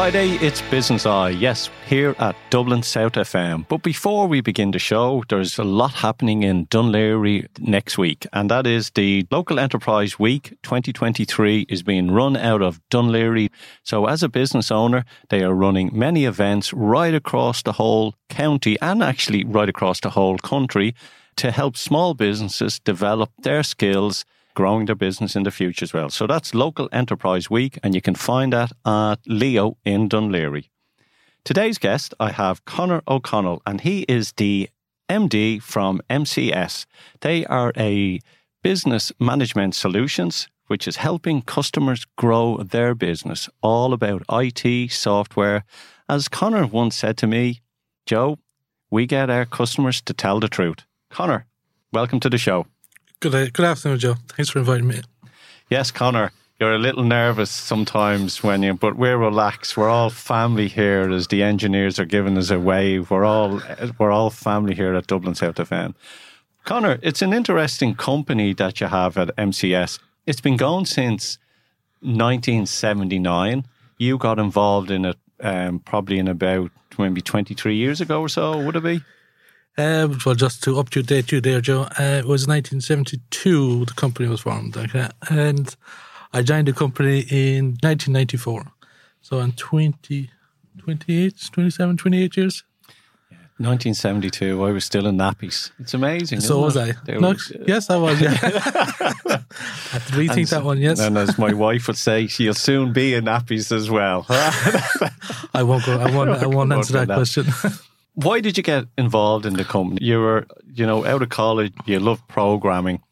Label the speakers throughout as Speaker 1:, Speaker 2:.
Speaker 1: Friday, it's Business Eye, yes, here at Dublin South FM. But before we begin the show, there's a lot happening in Dun Laoghaire next week, and that is the Local Enterprise Week 2023 is being run out of Dun Laoghaire. So, as a business owner, they are running many events right across the whole county and actually right across the whole country to help small businesses develop their skills growing their business in the future as well. So that's Local Enterprise Week, and you can find that at Leo in Dun Laoghaire. Today's guest, I have Connor O'Connell, and he is the MD from MCS. They are a business management solutions which is helping customers grow their business, all about IT, software. As Connor once said to me, Joe, we get our customers to tell the truth. Connor, welcome to the show.
Speaker 2: Good, uh, good afternoon, Joe. Thanks for inviting me.
Speaker 1: Yes, Connor, you're a little nervous sometimes when you, but we're relaxed. We're all family here as the engineers are giving us a wave. We're all we're all family here at Dublin South FM. Connor, it's an interesting company that you have at MCS. It's been going since 1979. You got involved in it um, probably in about maybe 23 years ago or so, would it be?
Speaker 2: Uh, well, just to update you there, Joe, uh, it was 1972 the company was formed, okay? and I joined the company in 1994. So in 20, 28, 27, 28 years.
Speaker 1: 1972, I was still in nappies. It's amazing.
Speaker 2: So was
Speaker 1: it?
Speaker 2: I. No, yes, I was. Yeah. I have to rethink and, that one. Yes.
Speaker 1: And as my wife would say, she'll soon be in nappies as well.
Speaker 2: I won't go. I won't. I won't answer that, that question.
Speaker 1: Why did you get involved in the company? You were, you know, out of college. You loved programming.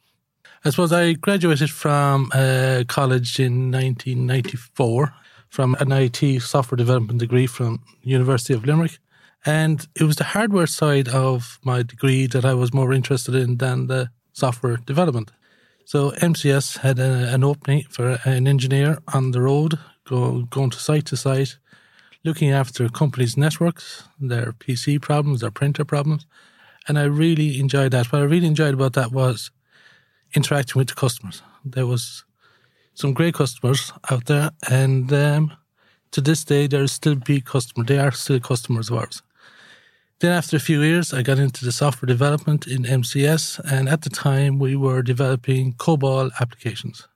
Speaker 2: I suppose I graduated from uh, college in 1994 from an IT software development degree from University of Limerick. And it was the hardware side of my degree that I was more interested in than the software development. So MCS had a, an opening for an engineer on the road, go, going to site to site, looking after companies' networks, their PC problems, their printer problems. And I really enjoyed that. What I really enjoyed about that was interacting with the customers. There was some great customers out there, and um, to this day, there are still big customers. They are still customers of ours. Then, after a few years, I got into the software development in MCS, and at the time, we were developing COBOL applications.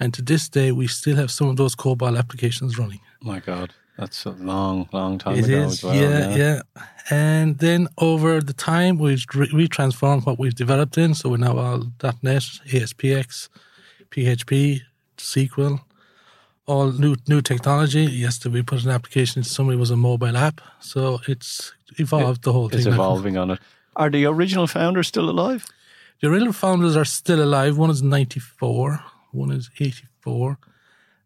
Speaker 2: And to this day, we still have some of those COBOL applications running.
Speaker 1: My God. That's a long, long time
Speaker 2: it
Speaker 1: ago
Speaker 2: is,
Speaker 1: well,
Speaker 2: Yeah, yeah, yeah. And then over the time, we've re- transformed what we've developed in. So we're now all .NET, ASPX, PHP, SQL, all new new technology. Yesterday we put an application. Somebody was a mobile app, so it's evolved
Speaker 1: it,
Speaker 2: the whole
Speaker 1: thing. It's evolving on it. Are the original founders still alive?
Speaker 2: The original founders are still alive. One is ninety four. One is eighty four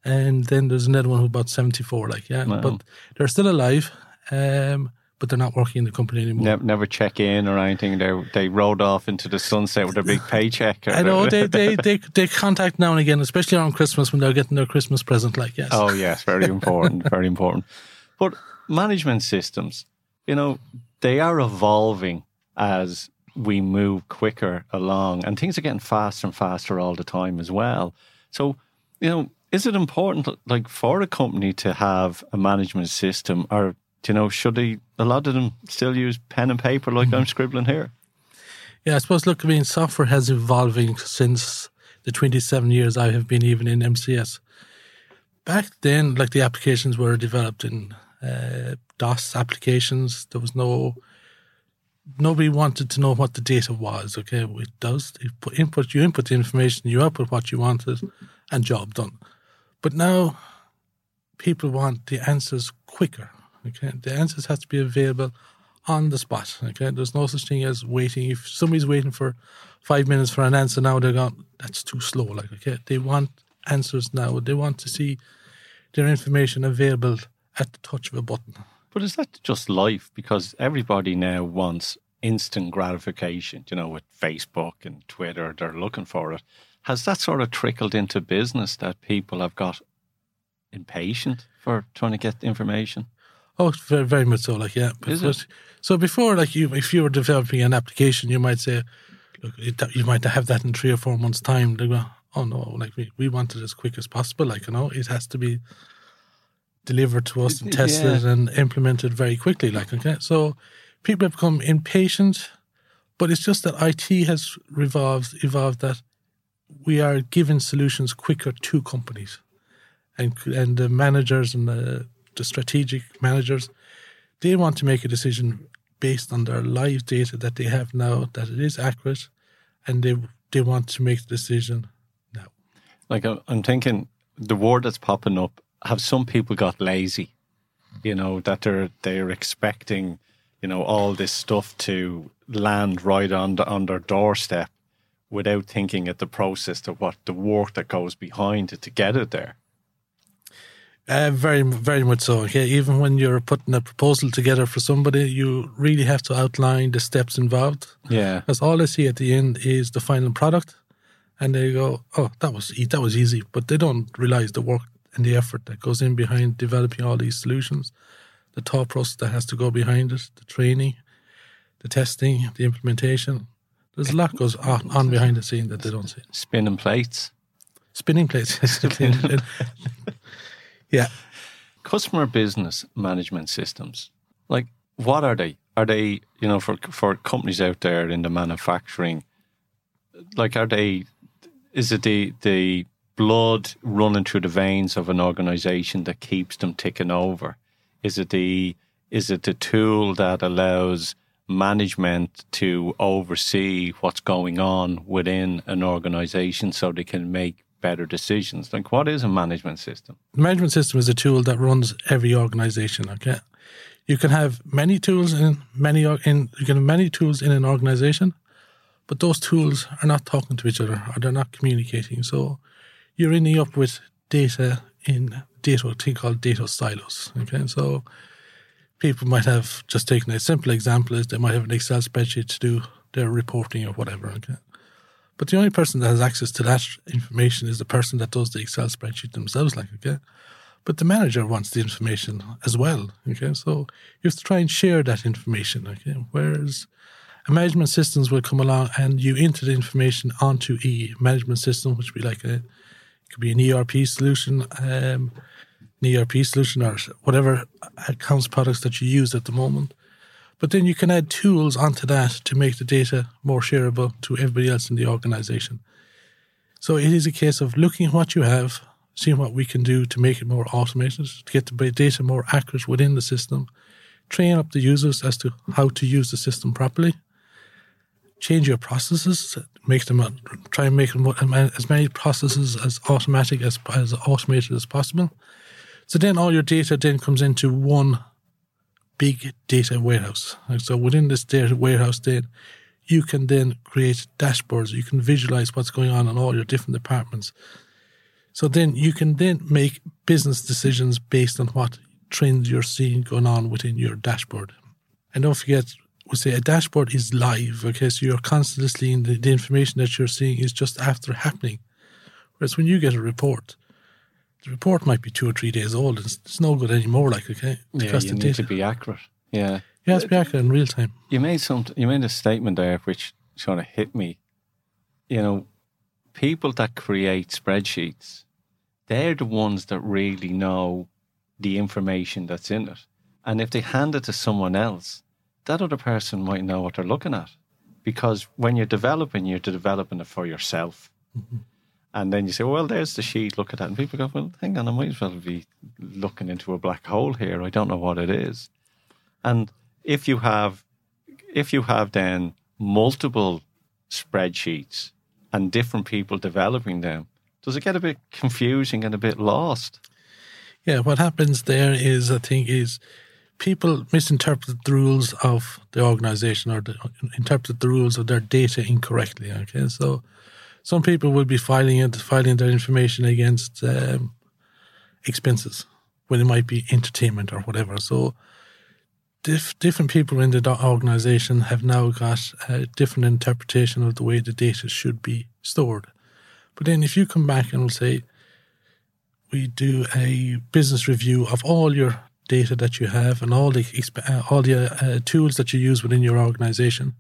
Speaker 2: and then there's another one who's about 74 like yeah wow. but they're still alive um, but they're not working in the company anymore.
Speaker 1: Never, never check in or anything. They they rode off into the sunset with their big paycheck.
Speaker 2: I know they, they they they contact now and again, especially around Christmas when they're getting their Christmas present. Like yes,
Speaker 1: oh yes, very important, very important. But management systems, you know, they are evolving as we move quicker along, and things are getting faster and faster all the time as well. So, you know, is it important, like for a company to have a management system, or you know, should they? A lot of them still use pen and paper, like mm. I'm scribbling here.
Speaker 2: Yeah, I suppose. Look, I mean, software has evolving since the 27 years I have been even in MCS. Back then, like the applications were developed in uh, DOS applications. There was no nobody wanted to know what the data was. Okay, it does. You put input, you input the information, you output what you wanted, and job done. But now people want the answers quicker. Okay, the answers have to be available on the spot. Okay, there's no such thing as waiting. If somebody's waiting for five minutes for an answer now, they're gone. that's too slow. Like, okay, they want answers now. They want to see their information available at the touch of a button.
Speaker 1: But is that just life? Because everybody now wants instant gratification. You know, with Facebook and Twitter, they're looking for it. Has that sort of trickled into business that people have got impatient for trying to get information?
Speaker 2: Oh, very, very much so. Like, yeah.
Speaker 1: Is it?
Speaker 2: So before, like, you, if you were developing an application, you might say, look, it, you might have that in three or four months' time. Go, oh no, like we, we want it as quick as possible. Like, you know, it has to be delivered to us and tested
Speaker 1: Yeah.
Speaker 2: and implemented very quickly. Like okay, so people have become impatient, but it's just that IT has revolved, evolved that we are giving solutions quicker to companies, and and the managers and the, the strategic managers, they want to make a decision based on their live data that they have now that it is accurate, and they they want to make the decision now.
Speaker 1: Like I'm thinking, the word that's popping up: have some people got lazy? You know that they're they're expecting, you know, all this stuff to land right on the, on their doorstep, without thinking at the process of what the work that goes behind it to get it there.
Speaker 2: Uh, very, very much so. Okay, even when you're putting a proposal together for somebody, you really have to outline the steps involved.
Speaker 1: Yeah,
Speaker 2: Because all they see at the end is the final product, and they go, "Oh, that was e- that was easy," but they don't realize the work and the effort that goes in behind developing all these solutions, the thought process that has to go behind it, the training, the testing, the implementation. There's a lot goes on, on behind the scene that they don't see.
Speaker 1: spinning plates.
Speaker 2: Spinning plates. yeah.
Speaker 1: customer business management systems like what are they are they you know for for companies out there in the manufacturing like are they is it the the blood running through the veins of an organization that keeps them ticking over is it the is it the tool that allows management to oversee what's going on within an organization so they can make better decisions like what is a management system
Speaker 2: management system is a tool that runs every organization. Okay, you can have many tools in many in you can have many tools in an organization, but those tools are not talking to each other or they're not communicating. So you're ending up with data in data a thing called data silos. Okay, so people might have just taken a simple example is they might have an Excel spreadsheet to do their reporting or whatever. Okay. But the only person that has access to that information is the person that does the Excel spreadsheet themselves, like, okay? But the manager wants the information as well, okay? So you have to try and share that information, okay? Whereas management systems will come along and you enter the information onto a management system, which would be like a, it could be an ERP solution, um, an ERP solution or whatever accounts products that you use at the moment. But then you can add tools onto that to make the data more shareable to everybody else in the organization. So it is a case of looking at what you have, seeing what we can do to make it more automated, to get the data more accurate within the system, train up the users as to how to use the system properly, change your processes, make them try and make them as many processes as automatic as as automated as possible. So then all your data then comes into one big data warehouse. And so within this data warehouse, then you can then create dashboards. You can visualize what's going on in all your different departments. So then you can then make business decisions based on what trends you're seeing going on within your dashboard. And don't forget, we say a dashboard is live. Okay, so you're constantly seeing the, the information that you're seeing is just after happening. Whereas when you get a report, the report might be two or three days old. It's, it's no good anymore. Like okay,
Speaker 1: yeah you need
Speaker 2: data
Speaker 1: to be accurate. Yeah.
Speaker 2: It has to be accurate in real time.
Speaker 1: you made some you made a statement there which sort of hit me. You know people that create spreadsheets they're the ones that really know the information that's in it. And if they hand it to someone else that other person might know what they're looking at. Because when you're developing you're developing it for yourself mm-hmm. And then you say well there's the sheet look at that and people go well hang on i might as well be looking into a black hole here i don't know what it is and if you have if you have then multiple spreadsheets and different people developing them, does it get a bit confusing and a bit lost?
Speaker 2: Yeah, what happens there is, I think, is people misinterpret the rules of the organization or the, interpret the rules of their data incorrectly. Okay, so some people will be filing it, filing their information against um, expenses when it might be entertainment or whatever. So diff, different people in the organization have now got a different interpretation of the way the data should be stored. But then if you come back and will say, we do a business review of all your data that you have and all the uh, all the uh, tools that you use within your organization.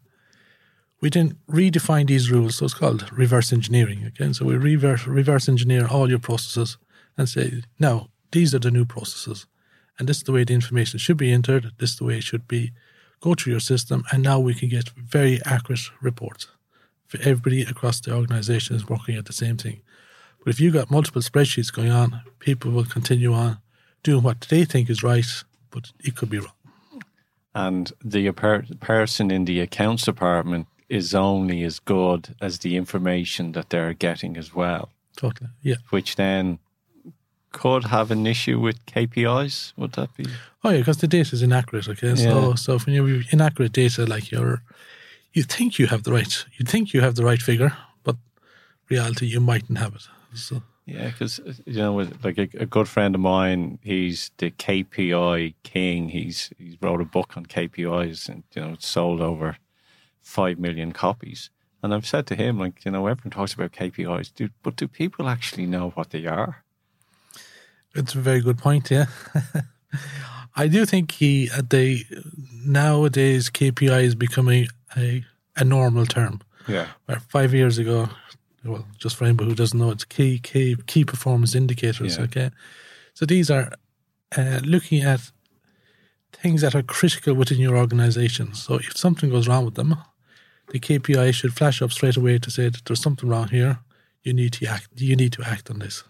Speaker 2: We then redefine these rules. So it's called reverse engineering again. So we reverse reverse engineer all your processes and say, now these are the new processes. and this is the way the information should be entered. This is the way it should be go through your system, and now we can get very accurate reports. For everybody across the organization is working at the same thing. But if you've got multiple spreadsheets going on, people will continue on doing what they think is right, but it could be wrong.
Speaker 1: And the per- person in the accounts department is only as good as the information that they're getting as well.
Speaker 2: Totally. Yeah.
Speaker 1: Which then could have an issue with KPIs. Would that be?
Speaker 2: Oh yeah, because the data is inaccurate. Okay, so yeah. so when you have inaccurate data, like you're, you think you have the right, you think you have the right figure, but reality you mightn't have it. So
Speaker 1: yeah, because you know, like a, a, good friend of mine, he's the KPI king. He's he's wrote a book on KPIs, and you know, it's sold over five million copies. And I've said to him, like, you know, everyone talks about KPIs, do, but do people actually know what they are?
Speaker 2: It's a very good point. Yeah, I do think he uh, they nowadays KPI is becoming a a normal term.
Speaker 1: Yeah.
Speaker 2: Where five years ago, well, just for anybody who doesn't know, it's key key key performance indicators. Yeah. Okay, so these are uh, looking at things that are critical within your organization. So if something goes wrong with them, the KPI should flash up straight away to say that there's something wrong here. You need to act. You need to act on this.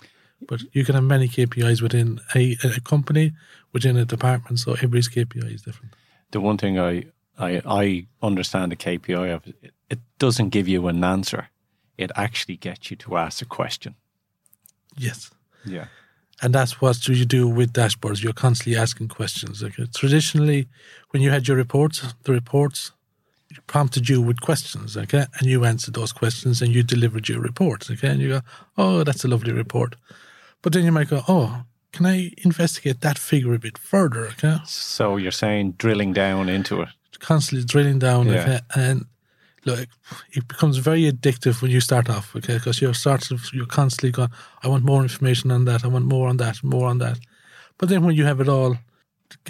Speaker 2: But you can have many KPIs within a, a company, within a department. So everybody's KPI is different.
Speaker 1: The one thing I I, I understand the KPI of it, it doesn't give you an answer. It actually gets you to ask a question.
Speaker 2: Yes.
Speaker 1: Yeah.
Speaker 2: And that's what you do with dashboards. You're constantly asking questions. Like traditionally, when you had your reports, the reports prompted you with questions, okay, and you answered those questions and you delivered your report, okay, and you go, oh, that's a lovely report. But then you might go, oh, can I investigate that figure a bit further? Okay.
Speaker 1: So you're saying drilling down into it,
Speaker 2: constantly drilling down, yeah. okay, and look, it becomes very addictive when you start off, okay, because you're you're constantly going, I want more information on that, I want more on that, more on that. But then when you have it all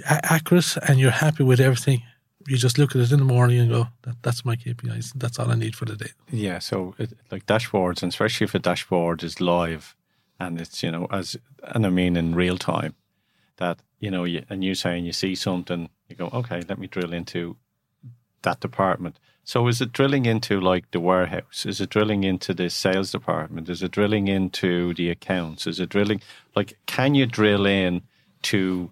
Speaker 2: accurate and you're happy with everything, you just look at it in the morning and go, that, that's my KPIs. That's all I need for the day.
Speaker 1: Yeah. So it, like dashboards, and especially if a dashboard is live, and it's you know as and I mean in real time that you know you, and you saying you see something you go okay let me drill into that department so is it drilling into like the warehouse? Is it drilling into the sales department? Is it drilling into the accounts? Is it drilling like can you drill in to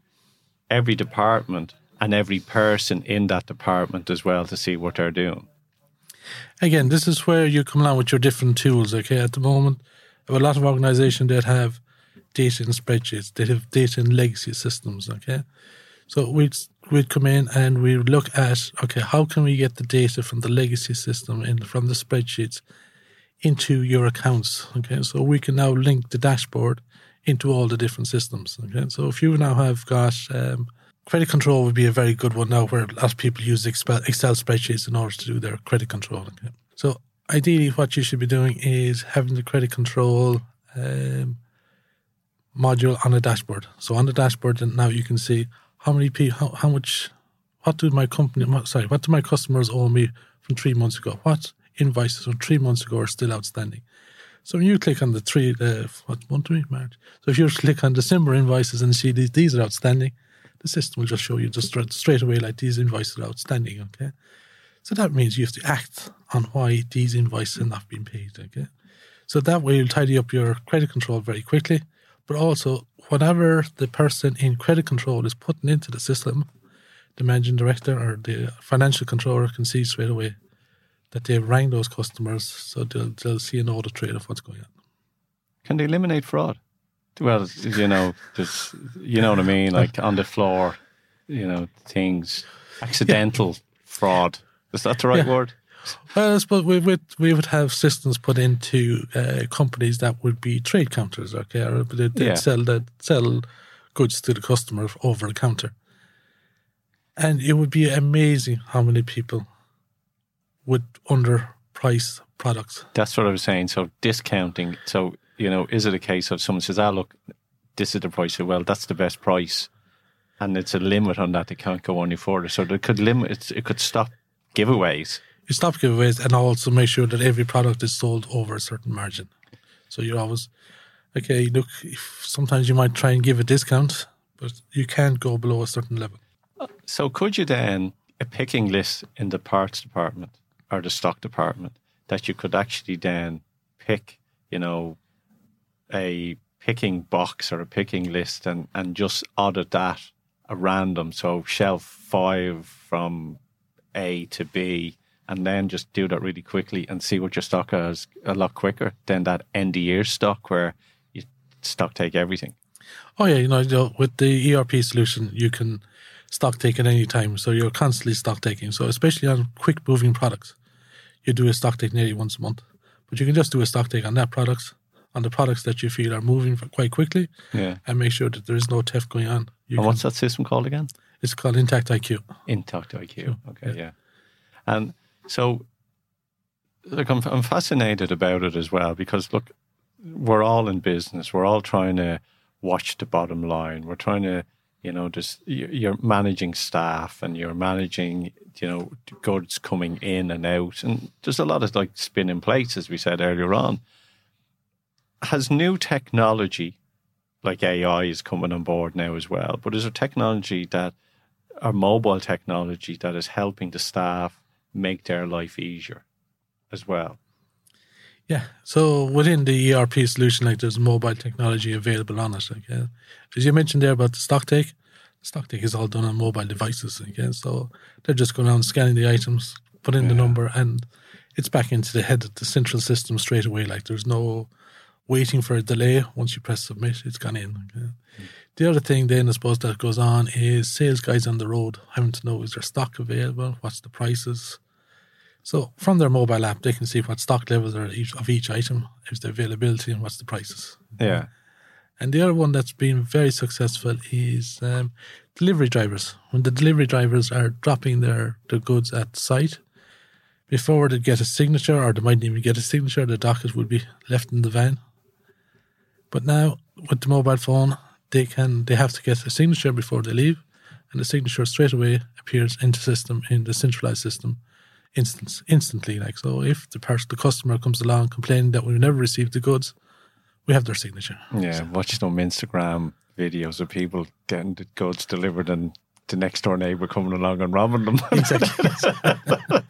Speaker 1: every department and every person in that department as well to see what they're doing?
Speaker 2: Again this is where you come along with your different tools okay? At the moment a lot of organizations that have data in spreadsheets, they have data in legacy systems. Okay, so we'd we'd come in and we would look at okay, how can we get the data from the legacy system and from the spreadsheets into your accounts? Okay, so we can now link the dashboard into all the different systems. Okay, so if you now have got um, credit control would be a very good one now, where a lot of people use Excel spreadsheets in order to do their credit control. Okay, so ideally, what you should be doing is having the credit control um, module on a dashboard. So on the dashboard, now you can see how many people, how, how much, what do my company, sorry, what do my customers owe me from three months ago? What invoices from three months ago are still outstanding? So when you click on the three, uh, what month we? March. So if you click on December invoices and see these, these are outstanding, the system will just show you just straight, straight away like these invoices are outstanding. Okay. So that means you have to act on why these invoices have not been paid. Okay. So that way you'll tidy up your credit control very quickly. But also, whatever the person in credit control is putting into the system, the managing director or the financial controller can see straight away that they've rang those customers, so they'll, they'll see an audit trail of what's going on.
Speaker 1: Can they eliminate fraud? Well, you know, just you know what I mean, like on the floor, you know, things, accidental yeah. fraud. Is that the right yeah. word?
Speaker 2: Well, I suppose we would we would have systems put into uh, companies that would be trade counters, okay, or they'd, they'd yeah. sell that sell goods to the customer over the counter, and it would be amazing how many people would underprice products.
Speaker 1: That's what I was saying. So discounting. So you know, is it a case of someone says, "Ah, look, this is the price." Well, that's the best price and it's a limit on that. They can't go any further. So they could limit. It could stop giveaways.
Speaker 2: You stop giveaways and also make sure that every product is sold over a certain margin. So you're always okay. Look, sometimes you might try and give a discount, but you can't go below a certain level.
Speaker 1: Uh, so could you then a picking list in the parts department or the stock department that you could actually then pick, you know, a picking box or a picking list and, and just audit that at random. So shelf five from A to B and then just do that really quickly and see what your stock has a lot quicker than that end of year stock where you stock take everything.
Speaker 2: Oh yeah, you know, you know, with the ERP solution, you can stock take at any time, so you're constantly stock taking. So especially on quick moving products, you do a stock take nearly once a month, but you can just do a stock take on that products, on the products that you feel are moving quite quickly,
Speaker 1: Yeah.
Speaker 2: and make sure that there is no theft going on. You
Speaker 1: And
Speaker 2: can,
Speaker 1: what's that system called again?
Speaker 2: it's called Intact IQ.
Speaker 1: Intact IQ. Okay,
Speaker 2: Yeah.
Speaker 1: yeah. And so, look, I'm, I'm fascinated about it as well because, look, we're all in business. We're all trying to watch the bottom line. We're trying to, you know, just you- you're managing staff and you're managing, you know, goods coming in and out. And there's a lot of like spinning plates, as we said earlier on. Has new technology like AI is coming on board now as well, but is there technology that or mobile technology that is helping the staff make their life easier as well.
Speaker 2: Yeah. So within the ERP solution, like there's mobile technology available on it. Like, yeah. As you mentioned there about the stock take, stock take is all done on mobile devices. Again, so they're just going around scanning the items, put in the number, and it's back into the head of the central system straight away. Like there's no waiting for a delay. Once you press submit, it's gone in. okay. The other thing then, I suppose, that goes on is sales guys on the road having to know is there stock available, what's the prices. So from their mobile app, they can see what stock levels are each, of each item, is the availability, and what's the prices.
Speaker 1: Yeah.
Speaker 2: And the other one that's been very successful is um, delivery drivers. When the delivery drivers are dropping their, their goods at site, before they get a signature, or they might even get a signature, the docket would be left in the van. But now with the mobile phone, they can they have to get a signature before they leave, and the signature straight away appears in the system in the centralized system, instance instantly. Like so, if the person the customer comes along complaining that we've never received the goods, we have their signature.
Speaker 1: Yeah. Watch some Instagram videos of people getting the goods delivered and the next door neighbor coming along and robbing them.
Speaker 2: Exactly.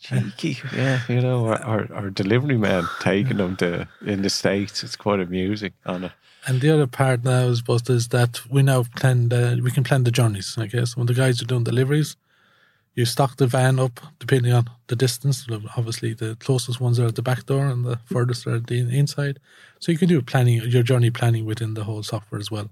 Speaker 1: Cheeky. Yeah, you know, our, our, our delivery man taking them to in the States. It's quite amusing on it.
Speaker 2: And the other part now, I suppose, is that we now plan the, we can plan the journeys. I guess when the guys are doing deliveries, you stock the van up depending on the distance. Obviously, the closest ones are at the back door, and the furthest are at the inside. So you can do planning your journey planning within the whole software as well.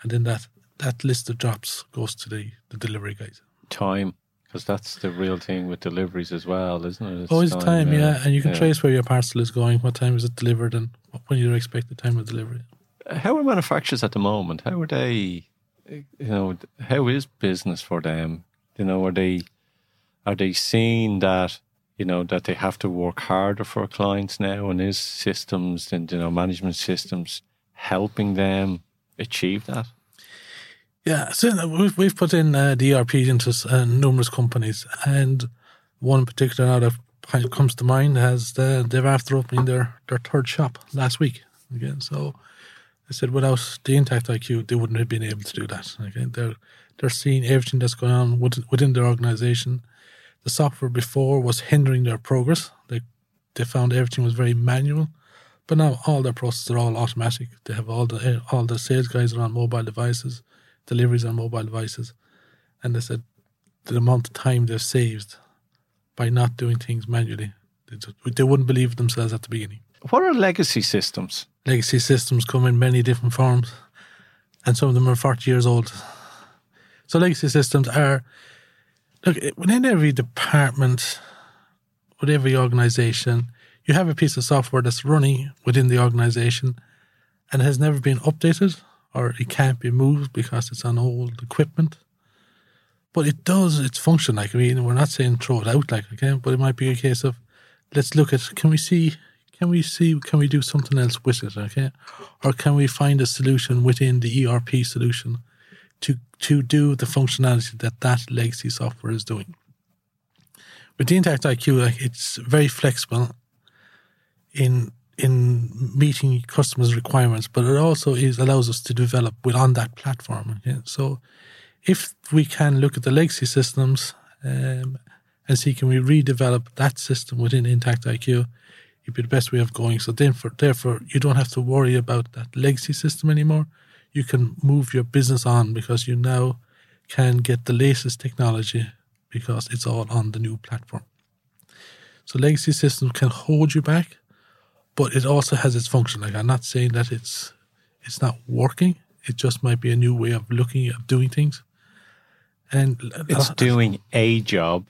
Speaker 2: And then that that list of drops goes to the, the delivery guys.
Speaker 1: Time, because that's the real thing with deliveries as well, isn't it? It's
Speaker 2: Always time, yeah. And you can
Speaker 1: yeah.
Speaker 2: trace where your parcel is going, what time is it delivered, and when you expect the time of delivery.
Speaker 1: How are manufacturers at the moment? How are they? You know, how is business for them? You know, are they are they seeing that you know that they have to work harder for clients now, and is systems and you know management systems helping them achieve that?
Speaker 2: Yeah, so we've, we've put in uh, the ERP into uh, numerous companies, and one in particular now that kind of comes to mind has the, they're after opening their, their third shop last week. Again, so they said without the Intact IQ, they wouldn't have been able to do that. Again, they're they're seeing everything that's going on within, within their organization. The software before was hindering their progress. They they found everything was very manual, but now all their processes are all automatic. They have all the all the sales guys are on mobile devices deliveries on mobile devices. And they said the amount of time they've saved by not doing things manually, they, just, they wouldn't believe themselves at the beginning.
Speaker 1: What are legacy systems?
Speaker 2: Legacy systems come in many different forms, and some of them are 40 years old. So, legacy systems are look within every department, with every organization, you have a piece of software that's running within the organization and has never been updated or it can't be moved because it's on old equipment. But it does its function. Like I mean, we're not saying throw it out, like okay, but it might be a case of let's look at can we see can we see can we do something else with it, okay, or can we find a solution within the ERP solution to do the functionality that that legacy software is doing. With the Intact IQ, like it's very flexible in in meeting customers' requirements, but it also is allows us to develop with on that platform. So if we can look at the legacy systems um, and see can we redevelop that system within Intact IQ, it'd be the best way of going. So then for, therefore you don't have to worry about that legacy system anymore. You can move your business on because you now can get the latest technology because it's all on the new platform. So legacy systems can hold you back, but it also has its function. Like I'm not saying that it's it's not working. It just might be a new way of looking at doing things. And
Speaker 1: it's uh, doing a job,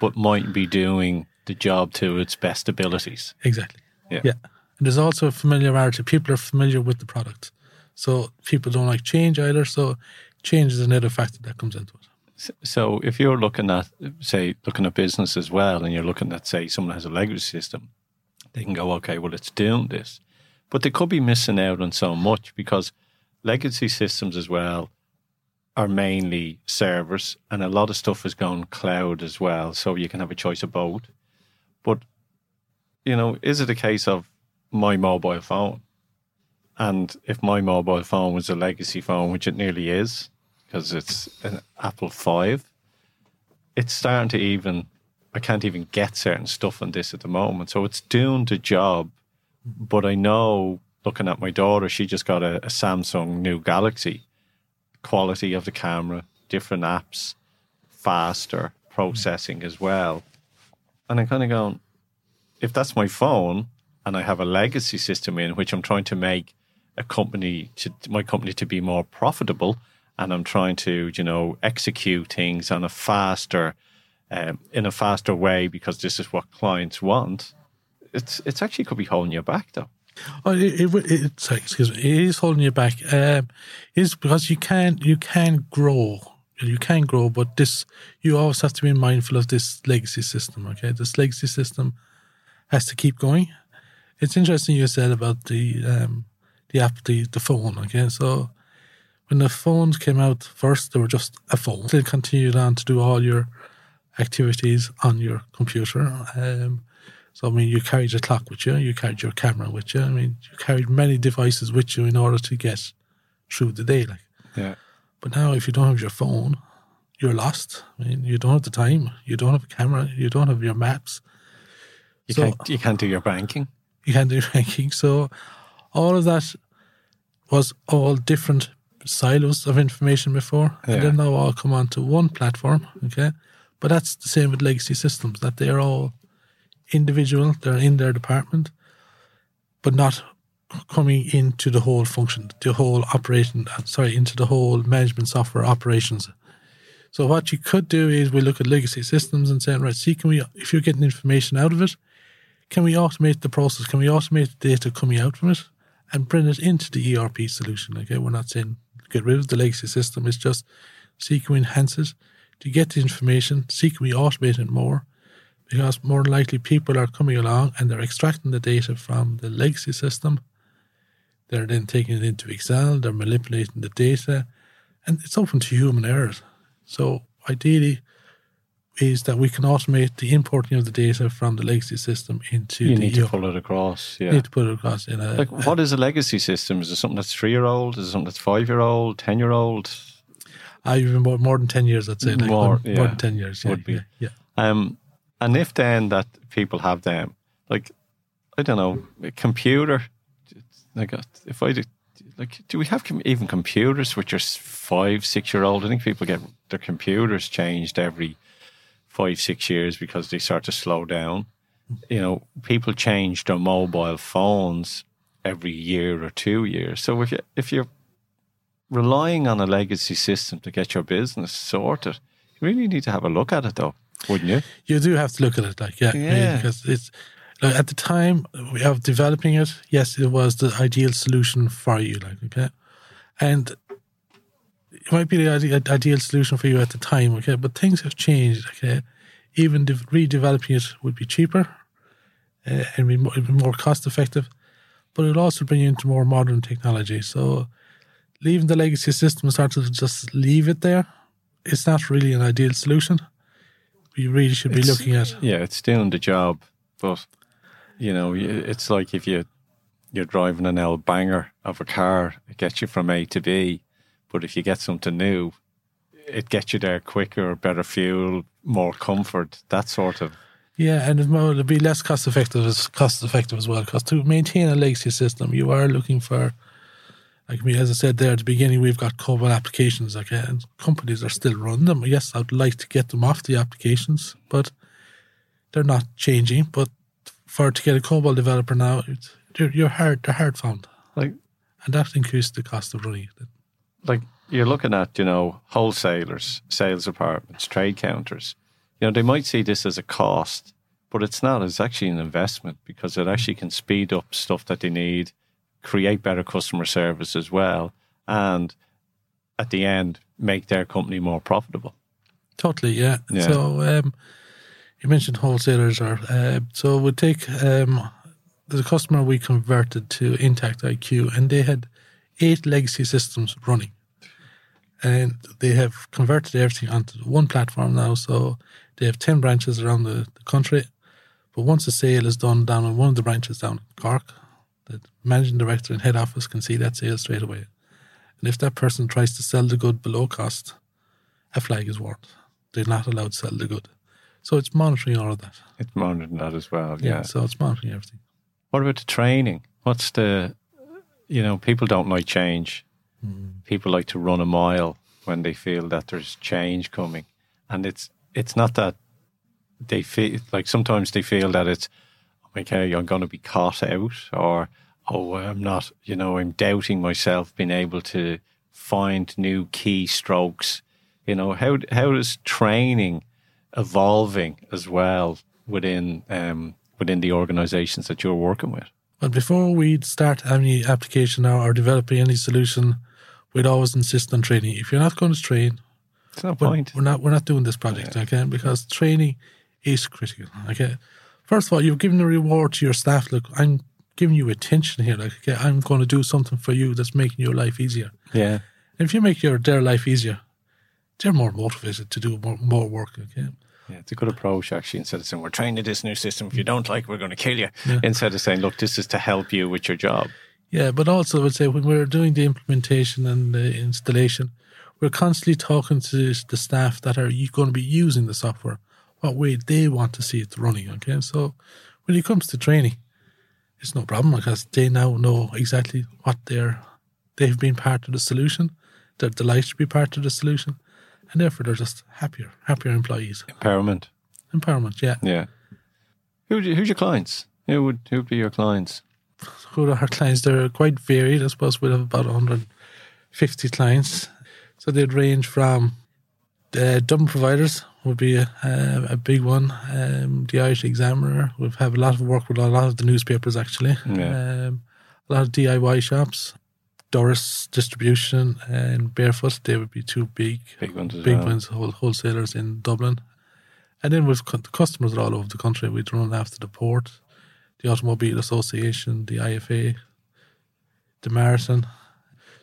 Speaker 1: but might be doing the job to its best abilities.
Speaker 2: Exactly.
Speaker 1: Yeah.
Speaker 2: Yeah. And there's also a familiarity. People are familiar with the product. So people don't like change either. So change is another factor that comes into it.
Speaker 1: So if you're looking at, say, looking at business as well, and you're looking at, say, someone has a legacy system, they can go, okay, well, it's doing this. But they could be missing out on so much because legacy systems as well are mainly servers, and a lot of stuff is going cloud as well. So you can have a choice of both. But, you know, is it a case of my mobile phone? And if my mobile phone was a legacy phone, which it nearly is, because it's an Apple 5, it's starting to even, I can't even get certain stuff on this at the moment. So it's doing the job. But I know, looking at my daughter, she just got a, a Samsung new Galaxy. Quality of the camera, different apps, faster processing as well. And I'm kind of going, if that's my phone and I have a legacy system in which I'm trying to make a company to my company to be more profitable, and I'm trying to you know execute things on a faster um, in a faster way because this is what clients want. It's it's actually could be holding you back though.
Speaker 2: Oh, it, it, it, excuse me. It is holding you back. Um, is because you can you can grow. You can grow, but this you always have to be mindful of this legacy system. Okay, this legacy system has to keep going. It's interesting you said about the um, the app, the, the phone. Okay, so when the phones came out first, they were just a phone. They continued on to do all your activities on your computer. Um, so I mean, you carried your clock with you, you carried your camera with you. I mean, you carried many devices with you in order to get through the day. Like,
Speaker 1: yeah.
Speaker 2: But now, if you don't have your phone, you're lost. I mean, you don't have the time, you don't have a camera, you don't have your maps.
Speaker 1: You so, can't. You can't do your banking.
Speaker 2: You can't do banking. So all of that was all different silos of information before, yeah. and then now all come onto one platform. Okay, but that's the same with legacy systems; that they're all individual, they're in their department, but not coming into the whole function, the whole operation. Uh, sorry, into the whole management software operations. So what you could do is we look at legacy systems and say, right, see, can we, if you're getting information out of it, can we automate the process? Can we automate the data coming out from it and bring it into the ERP solution? Okay, we're not saying get rid of the legacy system. It's just see can we enhance it to get the information, see can we automate it more, because more than likely people are coming along and they're extracting the data from the legacy system. They're then taking it into Excel, they're manipulating the data, and it's open to human errors. So ideally, is that we can automate the importing of the data from the legacy system into
Speaker 1: you
Speaker 2: the
Speaker 1: need to pull it across. Yeah,
Speaker 2: you need to put it across in a.
Speaker 1: Like, what is a legacy system? Is it something that's three year old? Is it something that's five year old? Ten year old?
Speaker 2: I uh, even more, more than ten years. I'd say like more, more, yeah, more than ten years. Yeah,
Speaker 1: would be.
Speaker 2: Yeah, yeah.
Speaker 1: Um, and if then that people have them, like I don't know, a computer. Like if I did, like, do we have even computers which are five, six year old? I think people get their computers changed every five, six years because they start to slow down. You know, people change their mobile phones every year or two years. So if you if you're relying on a legacy system to get your business sorted, you really need to have a look at it though, wouldn't you?
Speaker 2: You do have to look at it like yeah, yeah. because it's like at the time we have developing it, yes, it was the ideal solution for you, like okay. And it might be the ideal solution for you at the time, okay? But things have changed, okay? Even de- redeveloping it would be cheaper uh, and be more, be more cost effective, but it'll also bring you into more modern technology. So leaving the legacy system and start to just leave it there, it's not really an ideal solution. You really should be
Speaker 1: it's,
Speaker 2: looking at.
Speaker 1: Yeah, it's doing the job, but you know, it's like if you you're driving an old banger of a car, it gets you from A to B. But if you get something new, it gets you there quicker, better fuel, more comfort, that sort of.
Speaker 2: Yeah, and it'll be less cost effective as cost effective as well. Because to maintain a legacy system, you are looking for, like me, as I said there at the beginning, we've got COBOL applications. Okay, uh, and companies are still running them. Yes, I'd like to get them off the applications, but they're not changing. But for to get a COBOL developer now, it's, you're, you're hard. They're hard found.
Speaker 1: Like,
Speaker 2: and that increases the cost of running it.
Speaker 1: Like you're looking at, you know, wholesalers, sales departments, trade counters. You know, they might see this as a cost, but it's not. It's actually an investment because it actually can speed up stuff that they need, create better customer service as well, and at the end, make their company more profitable.
Speaker 2: Totally, yeah. yeah. So um, you mentioned wholesalers, or uh, so we take um, the customer we converted to Intact IQ, and they had eight legacy systems running and they have converted everything onto one platform now. So they have 10 branches around the, the country. But once a sale is done down in one of the branches down in Cork, the managing director and head office can see that sale straight away. And if that person tries to sell the good below cost, a flag is warned. They're not allowed to sell the good. So it's monitoring all of that.
Speaker 1: It's monitoring that as well, yeah. yeah.
Speaker 2: So it's monitoring everything.
Speaker 1: What about the training? What's the, you know, people don't like change. Mm. People like to run a mile when they feel that there's change coming, and it's it's not that they feel like sometimes they feel that it's okay, I'm going to be caught out, or oh, I'm not, you know, I'm doubting myself being able to find new key strokes. You know, how how is training evolving as well within um, within the organisations that you're working with?
Speaker 2: Well, before we start any application now or developing any solution, we'd always insist on training. If you're not going to train,
Speaker 1: no point.
Speaker 2: We're not we're not doing this project, yeah. okay? Because training is critical. Okay. First of all, you've given a reward to your staff. Look, I'm giving you attention here. Like, okay, I'm going to do something for you that's making your life easier.
Speaker 1: Yeah.
Speaker 2: If you make your their life easier, they're more motivated to do more, more work. Okay.
Speaker 1: Yeah, it's a good approach actually. Instead of saying we're trying this new system, if you mm. don't like, we're going to kill you. Yeah. Instead of saying, look, this is to help you with your job.
Speaker 2: Yeah, but also I would say when we're doing the implementation and the installation, we're constantly talking to the staff that are going to be using the software, what way they want to see it running. Okay, so when it comes to training, it's no problem because they now know exactly what they're they've been part of the solution. They're delighted to be part of the solution, and therefore they're just happier, happier employees.
Speaker 1: Empowerment.
Speaker 2: Empowerment. Yeah.
Speaker 1: Yeah. Who who's your clients? Who would who would be your clients?
Speaker 2: Who are our clients? They're quite varied. I suppose we have about 150 clients. So they'd range from the Dublin providers would be a, a, a big one. Um, the Irish Examiner We've have a lot of work with a lot of the newspapers actually. Yeah. Um, a lot of DIY shops. Doris Distribution and Barefoot, they would be two big,
Speaker 1: big ones,
Speaker 2: big
Speaker 1: well.
Speaker 2: ones wholesalers in Dublin. And then with customers all over the country, we'd run after the port the Automobile Association, the IFA, the Marathon.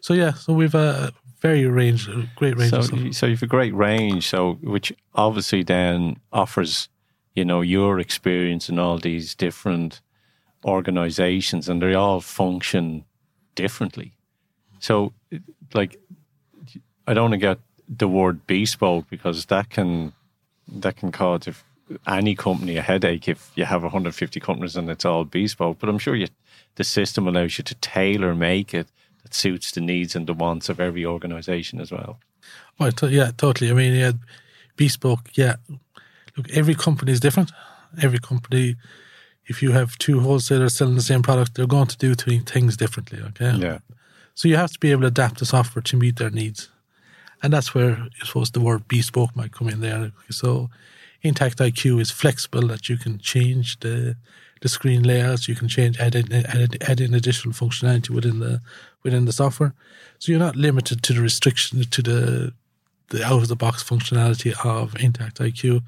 Speaker 2: So yeah, so we've a very range, great range.
Speaker 1: So, so you've a great range. So which obviously then offers, you know, your experience in all these different organizations, and they all function differently. So, like, I don't want to get the word bespoke because that can that can cause if any company a headache if you have 150 companies and it's all bespoke. But I'm sure you, the system allows you to tailor make it that suits the needs and the wants of every organization as well.
Speaker 2: Well, yeah, totally. I mean, yeah, bespoke. Yeah, look, every company is different. Every company, if you have two wholesalers selling the same product, they're going to do things differently. Okay.
Speaker 1: Yeah.
Speaker 2: So you have to be able to adapt the software to meet their needs, and that's where I suppose the word bespoke might come in there. So Intact IQ is flexible that you can change the the screen layouts. You can change add in, add, in additional functionality within the within the software. So you're not limited to the restriction to the the out of the box functionality of Intact IQ.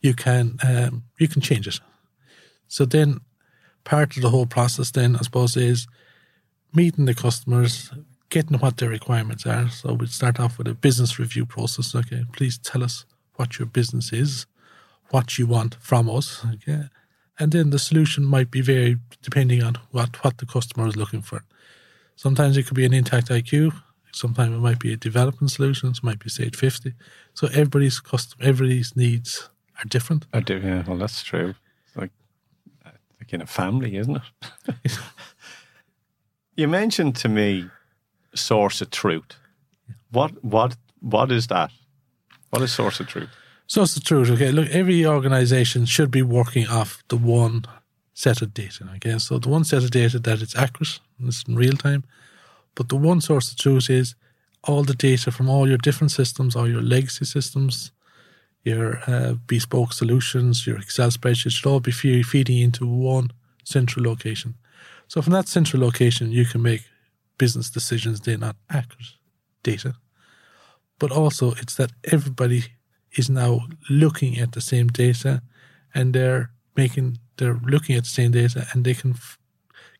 Speaker 2: You can um, you can change it. So then part of the whole process then I suppose is meeting the customers, getting what their requirements are. So we start off with a business review process. Okay, please tell us what your business is what you want from us. Okay. and then the solution might be varied depending on what, what the customer is looking for. Sometimes it could be an Intact IQ, sometimes it might be a development solution, it might be Sage 50. So everybody's custom, everybody's needs are different.
Speaker 1: I do, yeah, well, that's true. It's like, like in a family, isn't it? you mentioned to me source of truth. What what what is that? What is source of truth?
Speaker 2: Source the truth. Okay, look, every organization should be working off the one set of data. Okay, so the one set of data that it's accurate, it's in real time. But the one source of truth is all the data from all your different systems, all your legacy systems, your uh, bespoke solutions, your Excel spreadsheets should all be feeding into one central location. So from that central location, you can make business decisions. They're not accurate data, but also it's that everybody is now looking at the same data, and they're making they're looking at the same data, and they can f-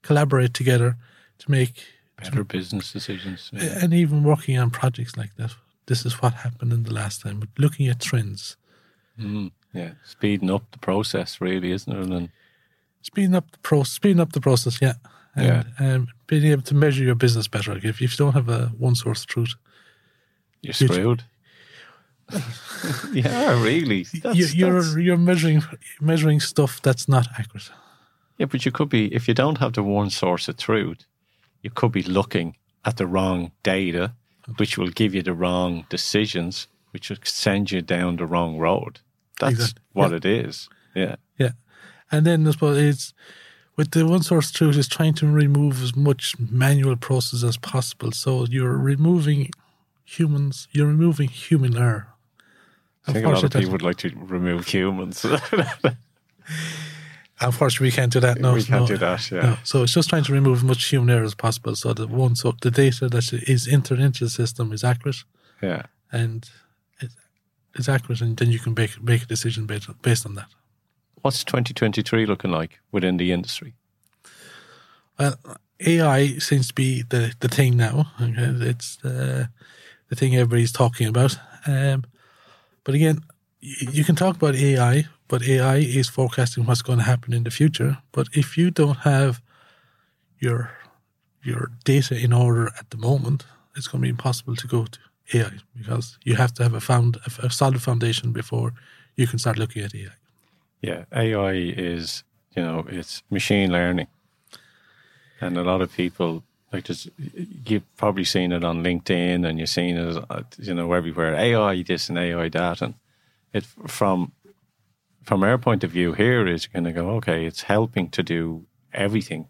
Speaker 2: collaborate together to make
Speaker 1: better business decisions,
Speaker 2: yeah. and even working on projects like that. This is what happened in the last time, but looking at trends.
Speaker 1: Mm, yeah, speeding up the process, really, isn't it? And
Speaker 2: speeding up the pro, speeding up the process, yeah, and
Speaker 1: Yeah.
Speaker 2: um, being able to measure your business better. If, you don't have a one source truth,
Speaker 1: you're
Speaker 2: You-
Speaker 1: screwed. yeah, oh, really. That's,
Speaker 2: you, you're
Speaker 1: that's-
Speaker 2: you're measuring measuring stuff that's not accurate.
Speaker 1: yeah, but you could be if you don't have the one source of truth, you could be looking at the wrong data, which will give you the wrong decisions, which will send you down the wrong road. That's
Speaker 2: Exactly.
Speaker 1: what
Speaker 2: Yeah.
Speaker 1: it is. Yeah.
Speaker 2: Yeah, and then I suppose it's with the one source truth is trying to remove as much manual process as possible. So you're removing humans. You're removing human error.
Speaker 1: I think a lot of people would like to remove humans.
Speaker 2: Unfortunately, we can't do that. No,
Speaker 1: we can't
Speaker 2: no,
Speaker 1: do that. Yeah.
Speaker 2: no. So it's just trying to remove as much human error as possible. So the one, so the data that is entered into the system is accurate
Speaker 1: Yeah.
Speaker 2: and it's accurate, and then you can make make a decision based based on that.
Speaker 1: What's 2023 looking like within the industry?
Speaker 2: Well, AI seems to be the, the thing now. Okay? It's the, the thing everybody's talking about. Um, but again, you can talk about AI, but AI is forecasting what's going to happen in the future. But if you don't have your your data in order at the moment, it's going to be impossible to go to AI because you have to have a found a, solid foundation before you can start looking at AI.
Speaker 1: Yeah, AI is, you know, it's machine learning. And a lot of people, like, just, you've probably seen it on LinkedIn and you've seen it, you know, everywhere. AI this and AI that. And it, from, from our point of view here is going to go, okay, it's helping to do everything,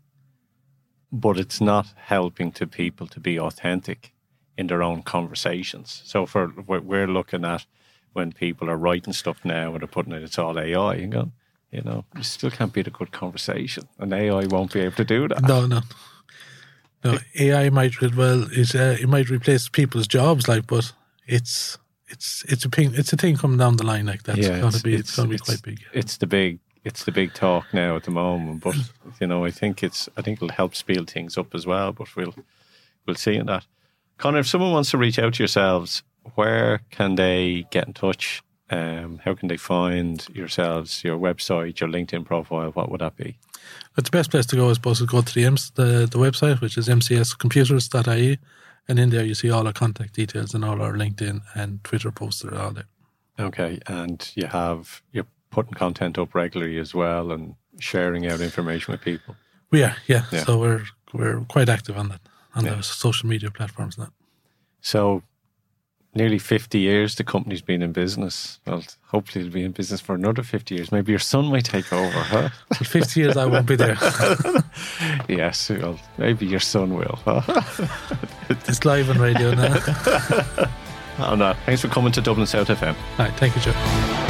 Speaker 1: but it's not helping to people to be authentic in their own conversations. So for what we're looking at when people are writing stuff now and they're putting it, it's all AI and going, you know, you still can't be a good conversation, and AI won't be able to do that.
Speaker 2: No, no, no. AI might well it uh, it might replace people's jobs, like, but it's it's it's a thing. It's a thing coming down the line like that. it's going to be it's, going to be quite big.
Speaker 1: It's the big, it's the big talk now at the moment. But you know, I think it's, I think it'll help speed things up as well. But we'll, we'll see in that. Connor, if someone wants to reach out to yourselves, where can they get in touch? Um, how can they find yourselves, your website, your LinkedIn profile? What would that be?
Speaker 2: But the best place to go is supposed to go to the the the website, which is mcscomputers.ie, and in there you see all our contact details and all our LinkedIn and Twitter posts are all there.
Speaker 1: Okay, and you have you're putting content up regularly as well and sharing out information with people.
Speaker 2: We are, yeah.
Speaker 1: Yeah.
Speaker 2: So we're we're quite active on that on
Speaker 1: Yeah.
Speaker 2: the social media platforms now.
Speaker 1: So, nearly 50 years the company's been in business. Well, hopefully it'll be in business for another 50 years. Maybe your son might take over, huh?
Speaker 2: But 50 years I won't be there.
Speaker 1: yes, well, maybe your son will. Huh?
Speaker 2: it's live on radio now.
Speaker 1: Oh, on that, thanks for coming to Dublin South FM.
Speaker 2: All right, thank you, Joe.